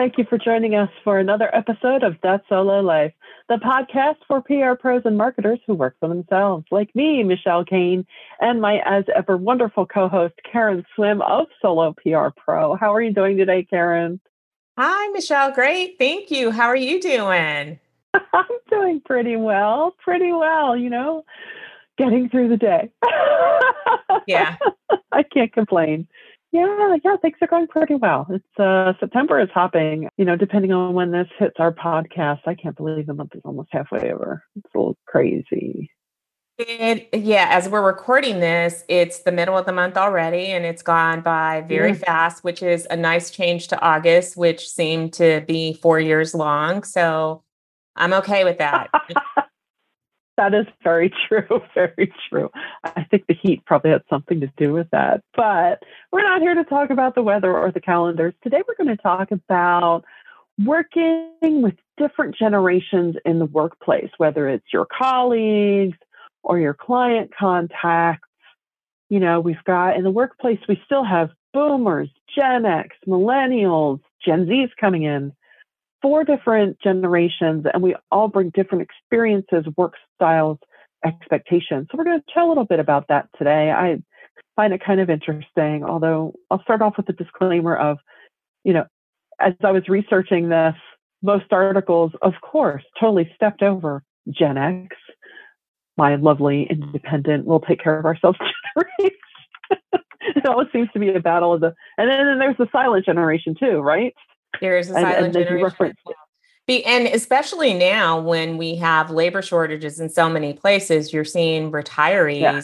thank you for joining us for another episode of That Solo Life, the podcast for PR pros and marketers who work for themselves, like me, Michelle Kane, and my as ever wonderful co host, Karen Swim of Solo PR Pro. How are you doing today, Karen? Hi, Michelle. Great. Thank you. How are you doing? I'm doing pretty well, pretty well, you know, getting through the day. yeah. I can't complain. Yeah, yeah, things are going pretty well. It's uh September is hopping, you know, depending on when this hits our podcast. I can't believe the month is almost halfway over. It's a little crazy. It, yeah, as we're recording this, it's the middle of the month already, and it's gone by very fast, which is a nice change to August, which seemed to be four years long. So I'm okay with that. that is very true. Very true. I think the heat probably had something to do with that. But we're not here to talk about the weather or the calendars. Today, we're going to talk about working with different generations in the workplace, whether it's your colleagues or your client contacts. You know, we've got in the workplace, we still have boomers, Gen X, millennials, Gen Zs coming in four different generations and we all bring different experiences, work styles, expectations. So we're going to chat a little bit about that today. I find it kind of interesting, although I'll start off with a disclaimer of, you know, as I was researching this, most articles, of course, totally stepped over Gen X, my lovely independent, we'll take care of ourselves generation. it always seems to be a battle of the, and then, then there's the silent generation too, right? There is a silent and, and generation. Be, and especially now when we have labor shortages in so many places, you're seeing retirees yeah.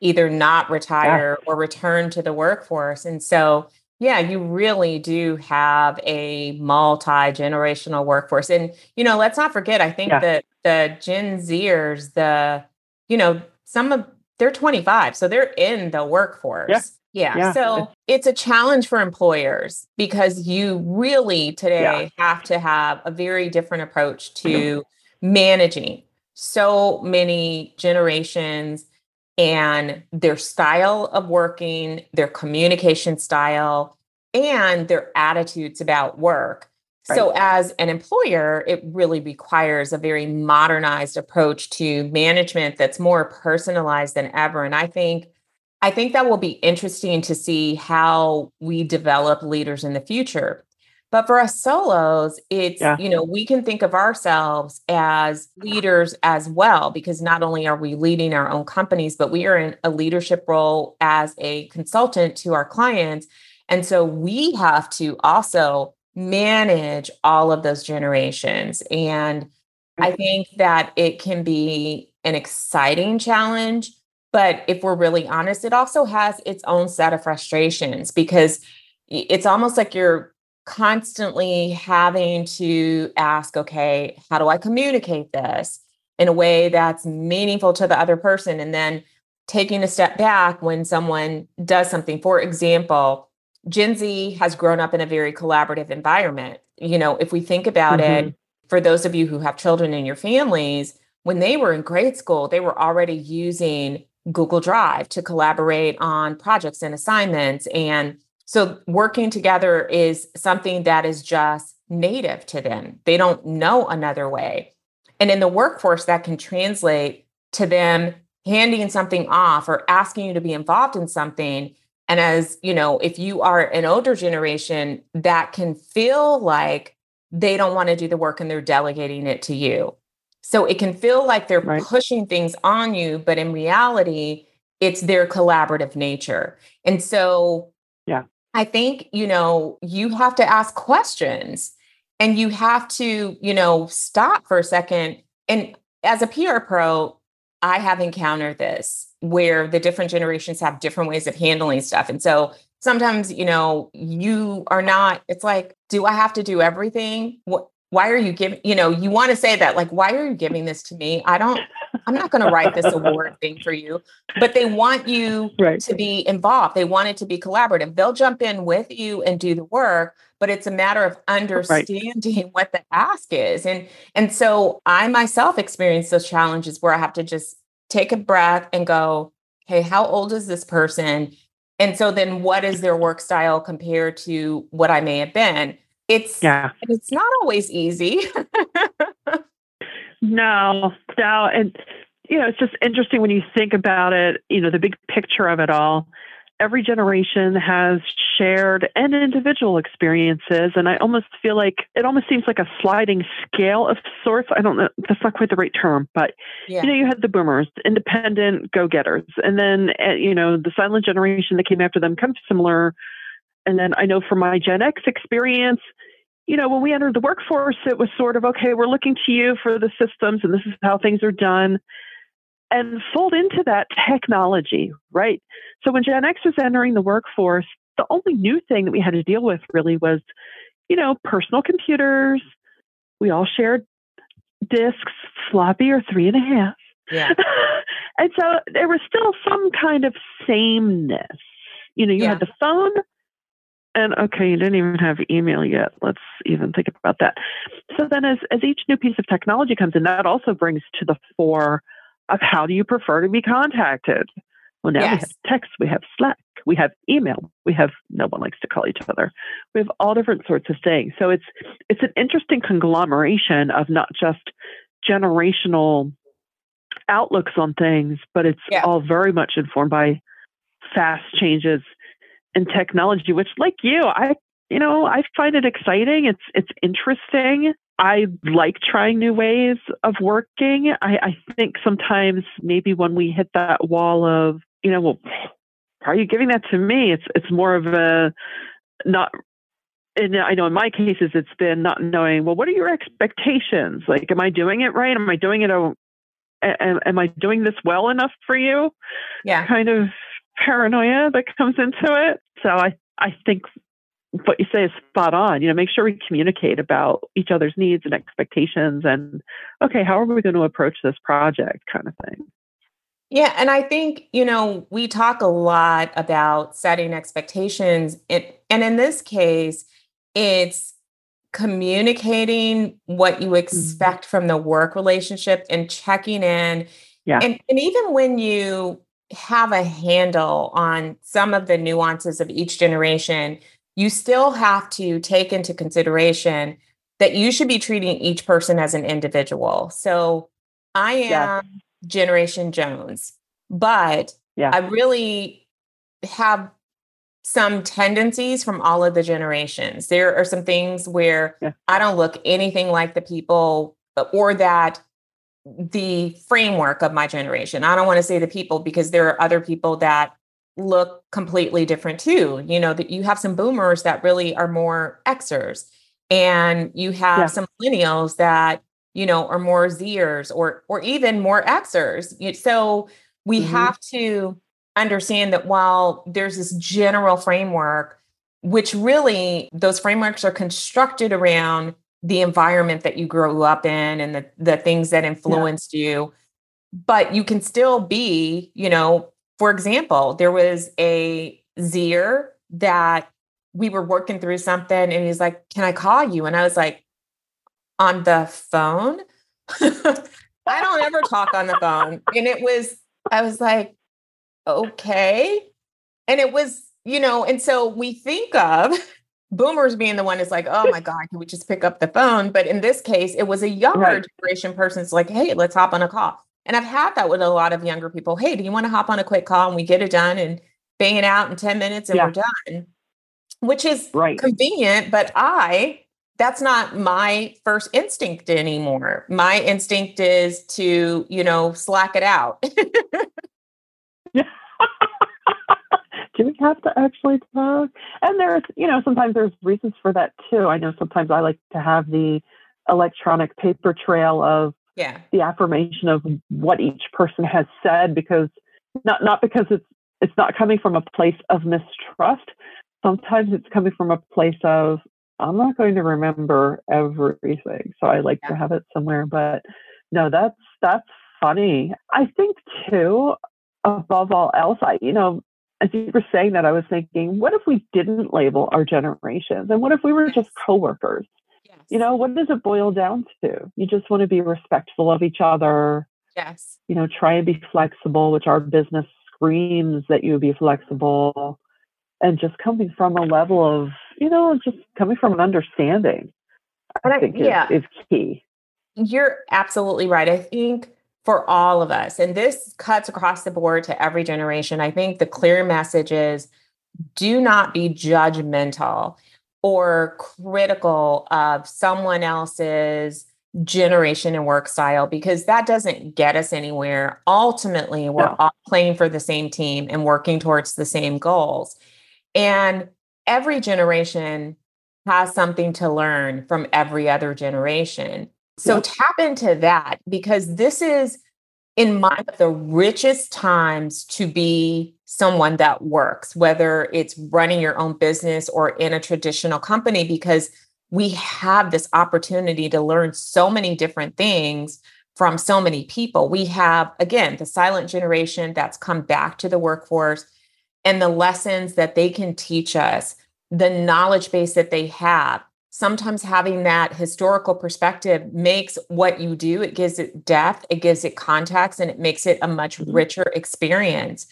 either not retire yeah. or return to the workforce. And so, yeah, you really do have a multi generational workforce. And, you know, let's not forget, I think yeah. that the Gen Zers, the, you know, some of they're 25, so they're in the workforce. Yeah. yeah. So it's a challenge for employers because you really today yeah. have to have a very different approach to managing so many generations and their style of working, their communication style, and their attitudes about work. Right. So, as an employer, it really requires a very modernized approach to management that's more personalized than ever. And I think I think that will be interesting to see how we develop leaders in the future. But for us solos, it's, yeah. you know, we can think of ourselves as leaders as well, because not only are we leading our own companies, but we are in a leadership role as a consultant to our clients. And so we have to also manage all of those generations. And I mm-hmm. think that it can be an exciting challenge but if we're really honest, it also has its own set of frustrations because it's almost like you're constantly having to ask, okay, how do I communicate this in a way that's meaningful to the other person? And then taking a step back when someone does something. For example, Gen Z has grown up in a very collaborative environment. You know, if we think about mm-hmm. it, for those of you who have children in your families, when they were in grade school, they were already using Google Drive to collaborate on projects and assignments. And so working together is something that is just native to them. They don't know another way. And in the workforce, that can translate to them handing something off or asking you to be involved in something. And as you know, if you are an older generation, that can feel like they don't want to do the work and they're delegating it to you. So it can feel like they're right. pushing things on you, but in reality, it's their collaborative nature. And so, yeah, I think, you know, you have to ask questions and you have to, you know, stop for a second. And as a PR pro, I have encountered this where the different generations have different ways of handling stuff. And so sometimes, you know, you are not, it's like, do I have to do everything? What why are you giving you know you want to say that like why are you giving this to me? I don't i'm not going to write this award thing for you. But they want you right. to be involved. They want it to be collaborative. They'll jump in with you and do the work but it's a matter of understanding right. what the ask is. And and so i myself experience those challenges where i have to just take a breath and go hey how old is this person? And so then what is their work style compared to what i may have been it's yeah, it's not always easy. no, no, and you know, it's just interesting when you think about it. You know, the big picture of it all every generation has shared and individual experiences. And I almost feel like it almost seems like a sliding scale of sorts. I don't know, that's not quite the right term, but yeah. you know, you had the boomers, independent go getters. And then, uh, you know, the silent generation that came after them kind of similar. And then I know from my Gen X experience, you know, when we entered the workforce, it was sort of, okay, we're looking to you for the systems and this is how things are done and fold into that technology, right? So when Gen X was entering the workforce, the only new thing that we had to deal with really was, you know, personal computers. We all shared disks, floppy or three and a half. Yeah. and so there was still some kind of sameness. You know, you yeah. had the phone, and okay, you didn't even have email yet. Let's even think about that. So then, as as each new piece of technology comes in, that also brings to the fore of how do you prefer to be contacted. Well, now yes. we have text, we have Slack, we have email, we have no one likes to call each other. We have all different sorts of things. So it's it's an interesting conglomeration of not just generational outlooks on things, but it's yeah. all very much informed by fast changes in technology, which like you, I you know, I find it exciting. It's it's interesting. I like trying new ways of working. I, I think sometimes maybe when we hit that wall of, you know, well, are you giving that to me? It's it's more of a not and I know in my cases it's been not knowing, well, what are your expectations? Like, am I doing it right? Am I doing it? Am, am I doing this well enough for you? Yeah. Kind of paranoia that comes into it. So I, I think what you say is spot on. You know, make sure we communicate about each other's needs and expectations and okay, how are we going to approach this project kind of thing. Yeah, and I think, you know, we talk a lot about setting expectations and, and in this case, it's communicating what you mm-hmm. expect from the work relationship and checking in. Yeah. And, and even when you have a handle on some of the nuances of each generation, you still have to take into consideration that you should be treating each person as an individual. So I am yeah. Generation Jones, but yeah. I really have some tendencies from all of the generations. There are some things where yeah. I don't look anything like the people uh, or that the framework of my generation. I don't want to say the people because there are other people that look completely different too. You know, that you have some boomers that really are more Xers, and you have yeah. some millennials that, you know, are more Zers or or even more Xers. So we mm-hmm. have to understand that while there's this general framework, which really those frameworks are constructed around the environment that you grew up in and the, the things that influenced yeah. you but you can still be you know for example, there was a Zer that we were working through something and he's like, Can I call you? And I was like, On the phone? I don't ever talk on the phone. And it was, I was like, Okay. And it was, you know, and so we think of boomers being the one is like, oh my God, can we just pick up the phone? But in this case, it was a younger right. generation person's like, hey, let's hop on a call. And I've had that with a lot of younger people. Hey, do you want to hop on a quick call and we get it done and bang it out in 10 minutes and yeah. we're done? Which is right. convenient, but I that's not my first instinct anymore. My instinct is to, you know, slack it out. yeah. Do we have to actually talk? And there's, you know, sometimes there's reasons for that too. I know sometimes I like to have the electronic paper trail of yeah the affirmation of what each person has said because not not because it's it's not coming from a place of mistrust sometimes it's coming from a place of i'm not going to remember everything so i like yeah. to have it somewhere but no that's that's funny i think too above all else i you know as you were saying that i was thinking what if we didn't label our generations and what if we were just coworkers you know, what does it boil down to? You just want to be respectful of each other. Yes. You know, try and be flexible, which our business screams that you be flexible. And just coming from a level of, you know, just coming from an understanding, I, I think yeah. is, is key. You're absolutely right. I think for all of us, and this cuts across the board to every generation, I think the clear message is do not be judgmental or critical of someone else's generation and work style because that doesn't get us anywhere. Ultimately, we're no. all playing for the same team and working towards the same goals. And every generation has something to learn from every other generation. So tap into that because this is in my the richest times to be someone that works, whether it's running your own business or in a traditional company, because we have this opportunity to learn so many different things from so many people. We have, again, the silent generation that's come back to the workforce and the lessons that they can teach us, the knowledge base that they have. Sometimes having that historical perspective makes what you do, it gives it depth, it gives it context, and it makes it a much mm-hmm. richer experience.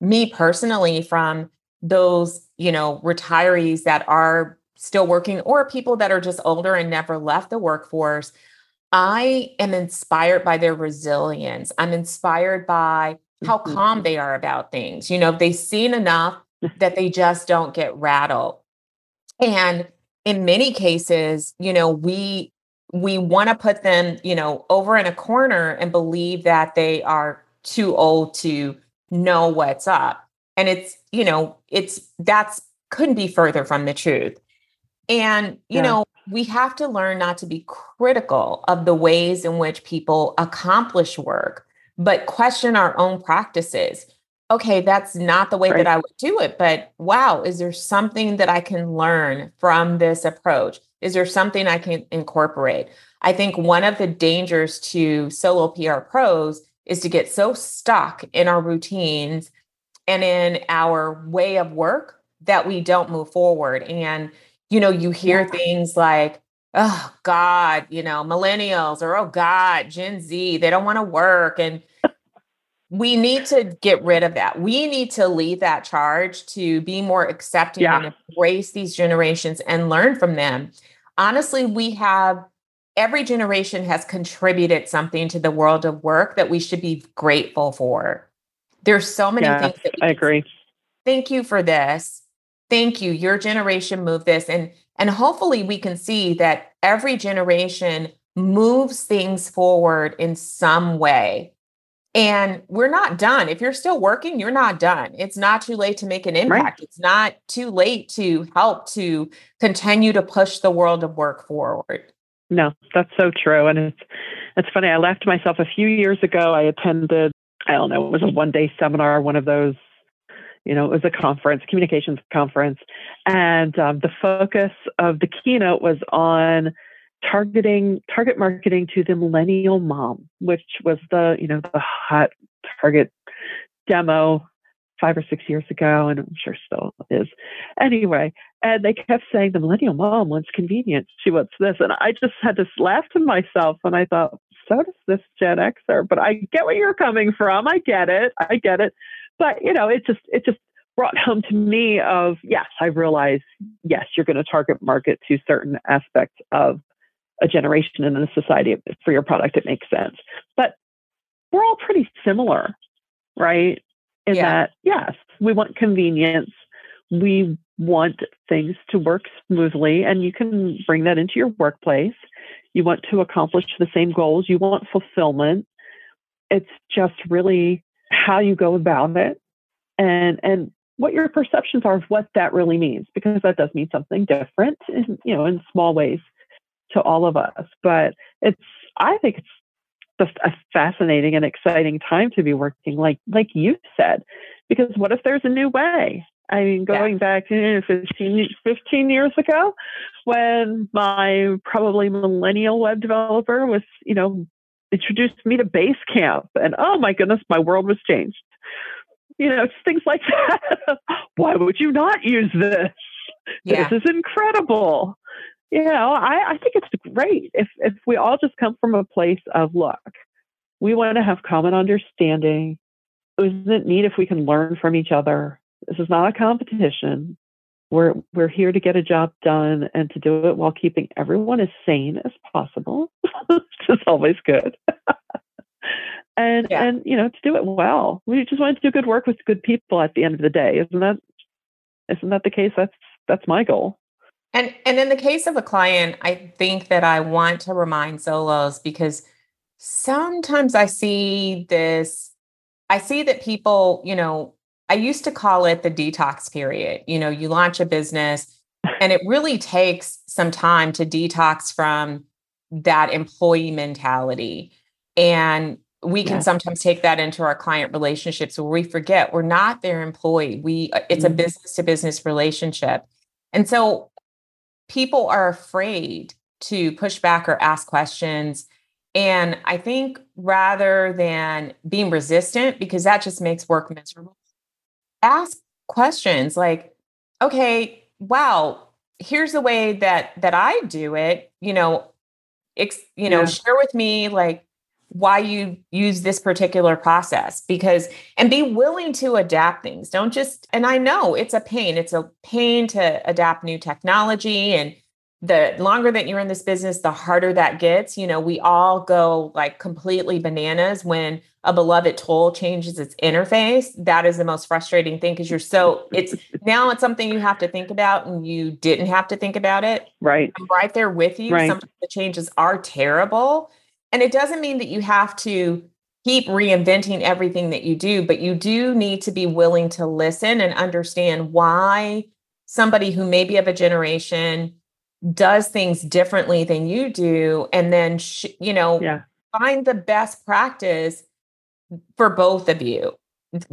Me personally, from those, you know, retirees that are still working or people that are just older and never left the workforce, I am inspired by their resilience. I'm inspired by how mm-hmm. calm they are about things. You know, they've seen enough that they just don't get rattled. And in many cases, you know, we we want to put them, you know, over in a corner and believe that they are too old to know what's up. And it's, you know, it's that's couldn't be further from the truth. And, you yeah. know, we have to learn not to be critical of the ways in which people accomplish work, but question our own practices. Okay, that's not the way right. that I would do it, but wow, is there something that I can learn from this approach? Is there something I can incorporate? I think one of the dangers to solo PR pros is to get so stuck in our routines and in our way of work that we don't move forward. And you know, you hear things like, oh God, you know, millennials or oh God, Gen Z, they don't want to work. And we need to get rid of that. We need to lead that charge to be more accepting yeah. and embrace these generations and learn from them. Honestly, we have every generation has contributed something to the world of work that we should be grateful for. There's so many yeah, things that I agree. Thank you for this thank you your generation moved this and and hopefully we can see that every generation moves things forward in some way and we're not done. If you're still working you're not done. It's not too late to make an impact. Right. it's not too late to help to continue to push the world of work forward. No that's so true and it's it's funny i left myself a few years ago i attended i don't know it was a one day seminar one of those you know, it was a conference, communications conference, and um, the focus of the keynote was on targeting target marketing to the millennial mom, which was the you know the hot target demo five or six years ago, and I'm sure still is. Anyway, and they kept saying the millennial mom wants convenience. She wants this, and I just had to laugh to myself, and I thought, so does this Gen Xer. But I get where you're coming from. I get it. I get it but you know, it just it just brought home to me of yes, I realize yes, you're going to target market to certain aspects of a generation and a society for your product. It makes sense, but we're all pretty similar, right? In yeah. that yes, we want convenience. We want things to work smoothly, and you can bring that into your workplace. You want to accomplish the same goals. You want fulfillment. It's just really how you go about it and and what your perceptions are of what that really means because that does mean something different in, you know in small ways to all of us but it's i think it's just a fascinating and exciting time to be working like like you said because what if there's a new way I mean, going yeah. back to 15, 15 years ago when my probably millennial web developer was, you know, introduced me to Basecamp, and oh my goodness, my world was changed. You know, things like that. Why would you not use this? Yeah. This is incredible. You know, I, I think it's great if if we all just come from a place of look, we want to have common understanding. Isn't it neat if we can learn from each other? This is not a competition. we're we're here to get a job done and to do it while keeping everyone as sane as possible, which is always good. and yeah. and you know to do it well. We just want to do good work with good people at the end of the day. Isn't that isn't that the case? That's that's my goal. And and in the case of a client, I think that I want to remind solos because sometimes I see this I see that people, you know, I used to call it the detox period. You know, you launch a business and it really takes some time to detox from that employee mentality. And we can sometimes take that into our client relationships where we forget we're not their employee. We uh, it's mm-hmm. a business to business relationship. And so people are afraid to push back or ask questions and I think rather than being resistant, because that just makes work miserable, ask questions like, okay, wow, here's the way that that I do it. You know, ex, you know, yeah. share with me like why you use this particular process because and be willing to adapt things don't just and i know it's a pain it's a pain to adapt new technology and the longer that you're in this business, the harder that gets. You know, we all go like completely bananas when a beloved tool changes its interface. That is the most frustrating thing because you're so it's now it's something you have to think about and you didn't have to think about it. Right. I'm right there with you. Right. Sometimes the changes are terrible. And it doesn't mean that you have to keep reinventing everything that you do, but you do need to be willing to listen and understand why somebody who may be of a generation does things differently than you do and then sh- you know yeah. find the best practice for both of you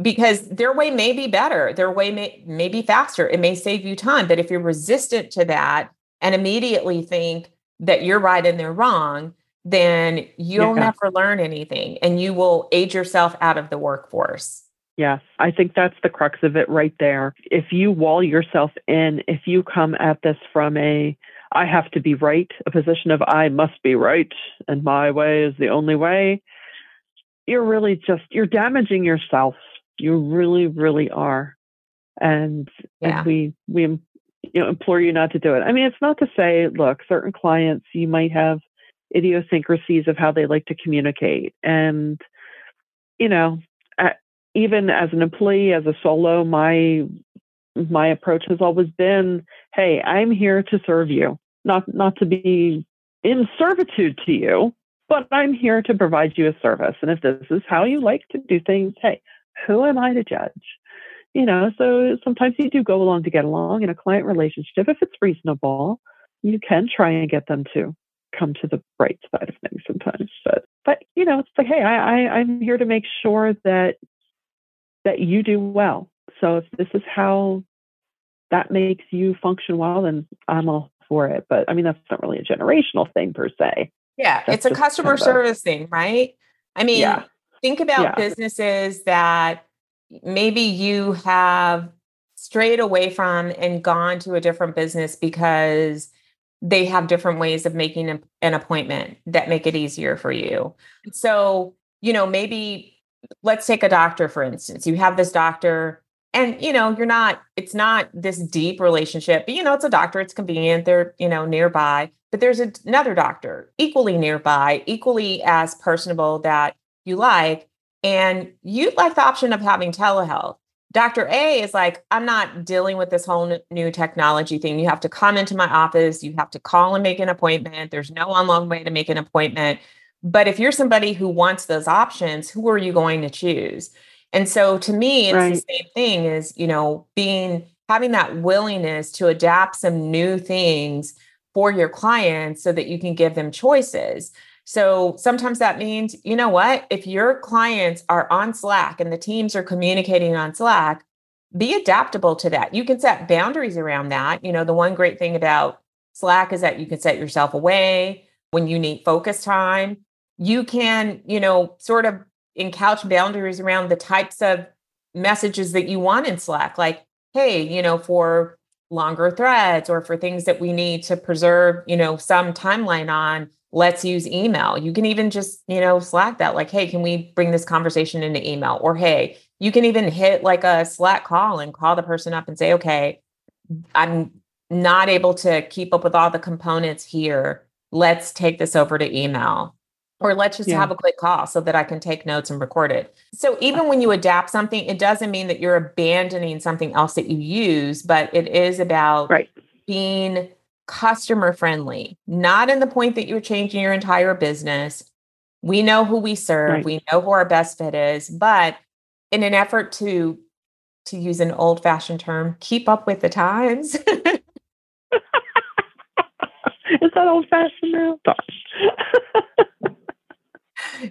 because their way may be better their way may, may be faster it may save you time but if you're resistant to that and immediately think that you're right and they're wrong then you'll yeah. never learn anything and you will age yourself out of the workforce Yes, I think that's the crux of it right there. If you wall yourself in, if you come at this from a I have to be right, a position of I must be right and my way is the only way, you're really just you're damaging yourself. You really, really are. And, yeah. and we we you know implore you not to do it. I mean, it's not to say, look, certain clients you might have idiosyncrasies of how they like to communicate, and you know, even as an employee, as a solo, my my approach has always been, hey, I'm here to serve you, not not to be in servitude to you, but I'm here to provide you a service. And if this is how you like to do things, hey, who am I to judge? You know, so sometimes you do go along to get along in a client relationship. If it's reasonable, you can try and get them to come to the bright side of things sometimes. But but you know, it's like, hey, I, I I'm here to make sure that that you do well. So if this is how that makes you function well, then I'm all for it. But I mean, that's not really a generational thing per se. Yeah, that's it's a customer kind of service a, thing, right? I mean, yeah. think about yeah. businesses that maybe you have strayed away from and gone to a different business because they have different ways of making an appointment that make it easier for you. So, you know, maybe let's take a doctor for instance. You have this doctor and you know you're not it's not this deep relationship but you know it's a doctor it's convenient they're you know nearby but there's a, another doctor equally nearby equally as personable that you like and you'd like the option of having telehealth dr a is like i'm not dealing with this whole new technology thing. You have to come into my office. You have to call and make an appointment. There's no online way to make an appointment. But if you're somebody who wants those options who are you going to choose? And so to me, it's right. the same thing as, you know, being having that willingness to adapt some new things for your clients so that you can give them choices. So sometimes that means, you know what, if your clients are on Slack and the teams are communicating on Slack, be adaptable to that. You can set boundaries around that. You know, the one great thing about Slack is that you can set yourself away when you need focus time. You can, you know, sort of encouch boundaries around the types of messages that you want in Slack. Like, hey, you know, for longer threads or for things that we need to preserve, you know, some timeline on, let's use email. You can even just, you know, Slack that, like, hey, can we bring this conversation into email? Or hey, you can even hit like a Slack call and call the person up and say, okay, I'm not able to keep up with all the components here. Let's take this over to email or let's just yeah. have a quick call so that I can take notes and record it. So even when you adapt something, it doesn't mean that you're abandoning something else that you use, but it is about right. being customer friendly, not in the point that you're changing your entire business. We know who we serve, right. we know who our best fit is, but in an effort to to use an old fashioned term, keep up with the times. is that old fashioned now?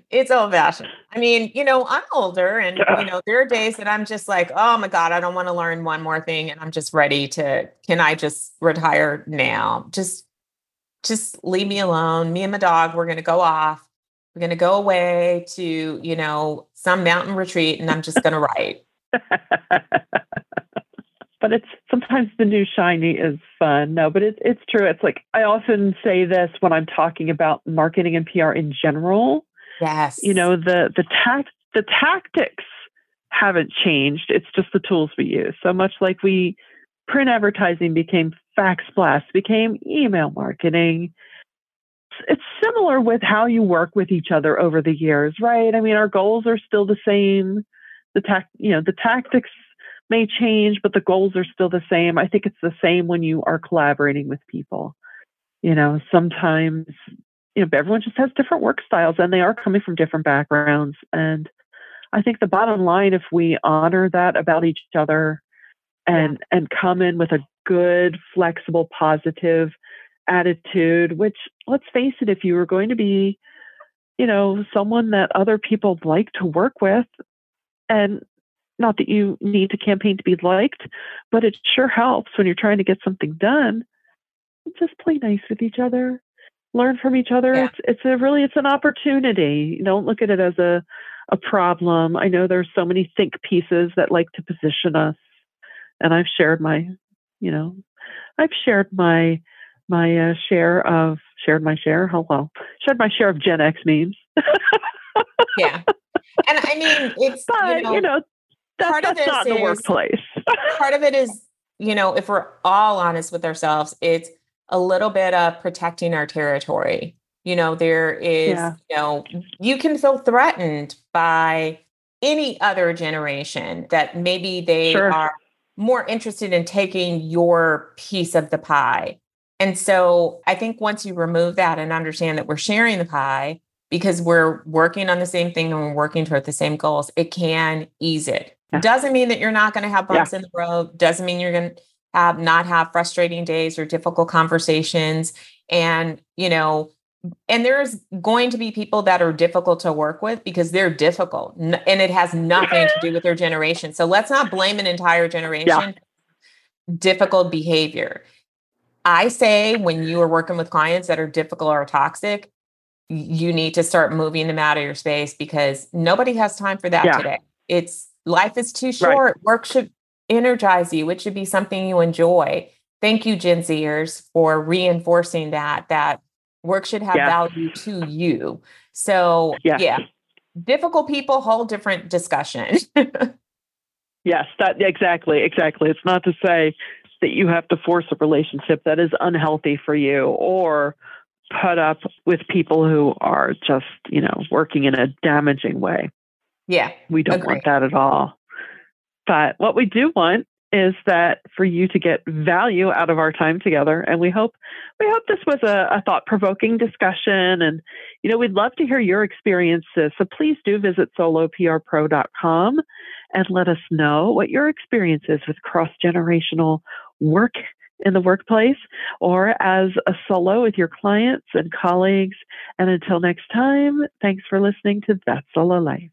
It's old fashioned. I mean, you know, I'm older and you know, there are days that I'm just like, oh my God, I don't want to learn one more thing. And I'm just ready to, can I just retire now? Just just leave me alone. Me and my dog, we're gonna go off. We're gonna go away to, you know, some mountain retreat and I'm just gonna write. but it's sometimes the new shiny is fun. No, but it's it's true. It's like I often say this when I'm talking about marketing and PR in general. Yes. You know, the the tact the tactics haven't changed. It's just the tools we use. So much like we print advertising became fax blast, became email marketing. It's similar with how you work with each other over the years, right? I mean, our goals are still the same. The tact, you know, the tactics may change, but the goals are still the same. I think it's the same when you are collaborating with people. You know, sometimes you know, everyone just has different work styles and they are coming from different backgrounds. And I think the bottom line, if we honor that about each other and yeah. and come in with a good, flexible, positive attitude, which let's face it, if you were going to be, you know, someone that other people like to work with, and not that you need to campaign to be liked, but it sure helps when you're trying to get something done. Just play nice with each other learn from each other. Yeah. It's it's a really it's an opportunity. Don't look at it as a a problem. I know there's so many think pieces that like to position us, and I've shared my, you know, I've shared my my uh, share of shared my share. Hello, shared my share of Gen X memes. yeah, and I mean it's but, you know, you know that, part that's of not in the workplace. part of it is you know if we're all honest with ourselves, it's a little bit of protecting our territory. You know, there is, yeah. you know, you can feel threatened by any other generation that maybe they sure. are more interested in taking your piece of the pie. And so I think once you remove that and understand that we're sharing the pie because we're working on the same thing and we're working toward the same goals, it can ease it. Yeah. Doesn't mean that you're not going to have bumps yeah. in the road. Doesn't mean you're going to have not have frustrating days or difficult conversations and you know and there's going to be people that are difficult to work with because they're difficult and it has nothing to do with their generation so let's not blame an entire generation yeah. difficult behavior i say when you are working with clients that are difficult or toxic you need to start moving them out of your space because nobody has time for that yeah. today it's life is too short right. work should energize you, it should be something you enjoy. Thank you, Gen Zers, for reinforcing that, that work should have value to you. So, yeah, difficult people, whole different discussion. yes, that exactly, exactly. It's not to say that you have to force a relationship that is unhealthy for you or put up with people who are just, you know, working in a damaging way. Yeah. We don't want that at all. But what we do want is that for you to get value out of our time together. And we hope we hope this was a, a thought provoking discussion. And you know, we'd love to hear your experiences. So please do visit soloprpro.com and let us know what your experience is with cross generational work in the workplace or as a solo with your clients and colleagues. And until next time, thanks for listening to That Solo Life.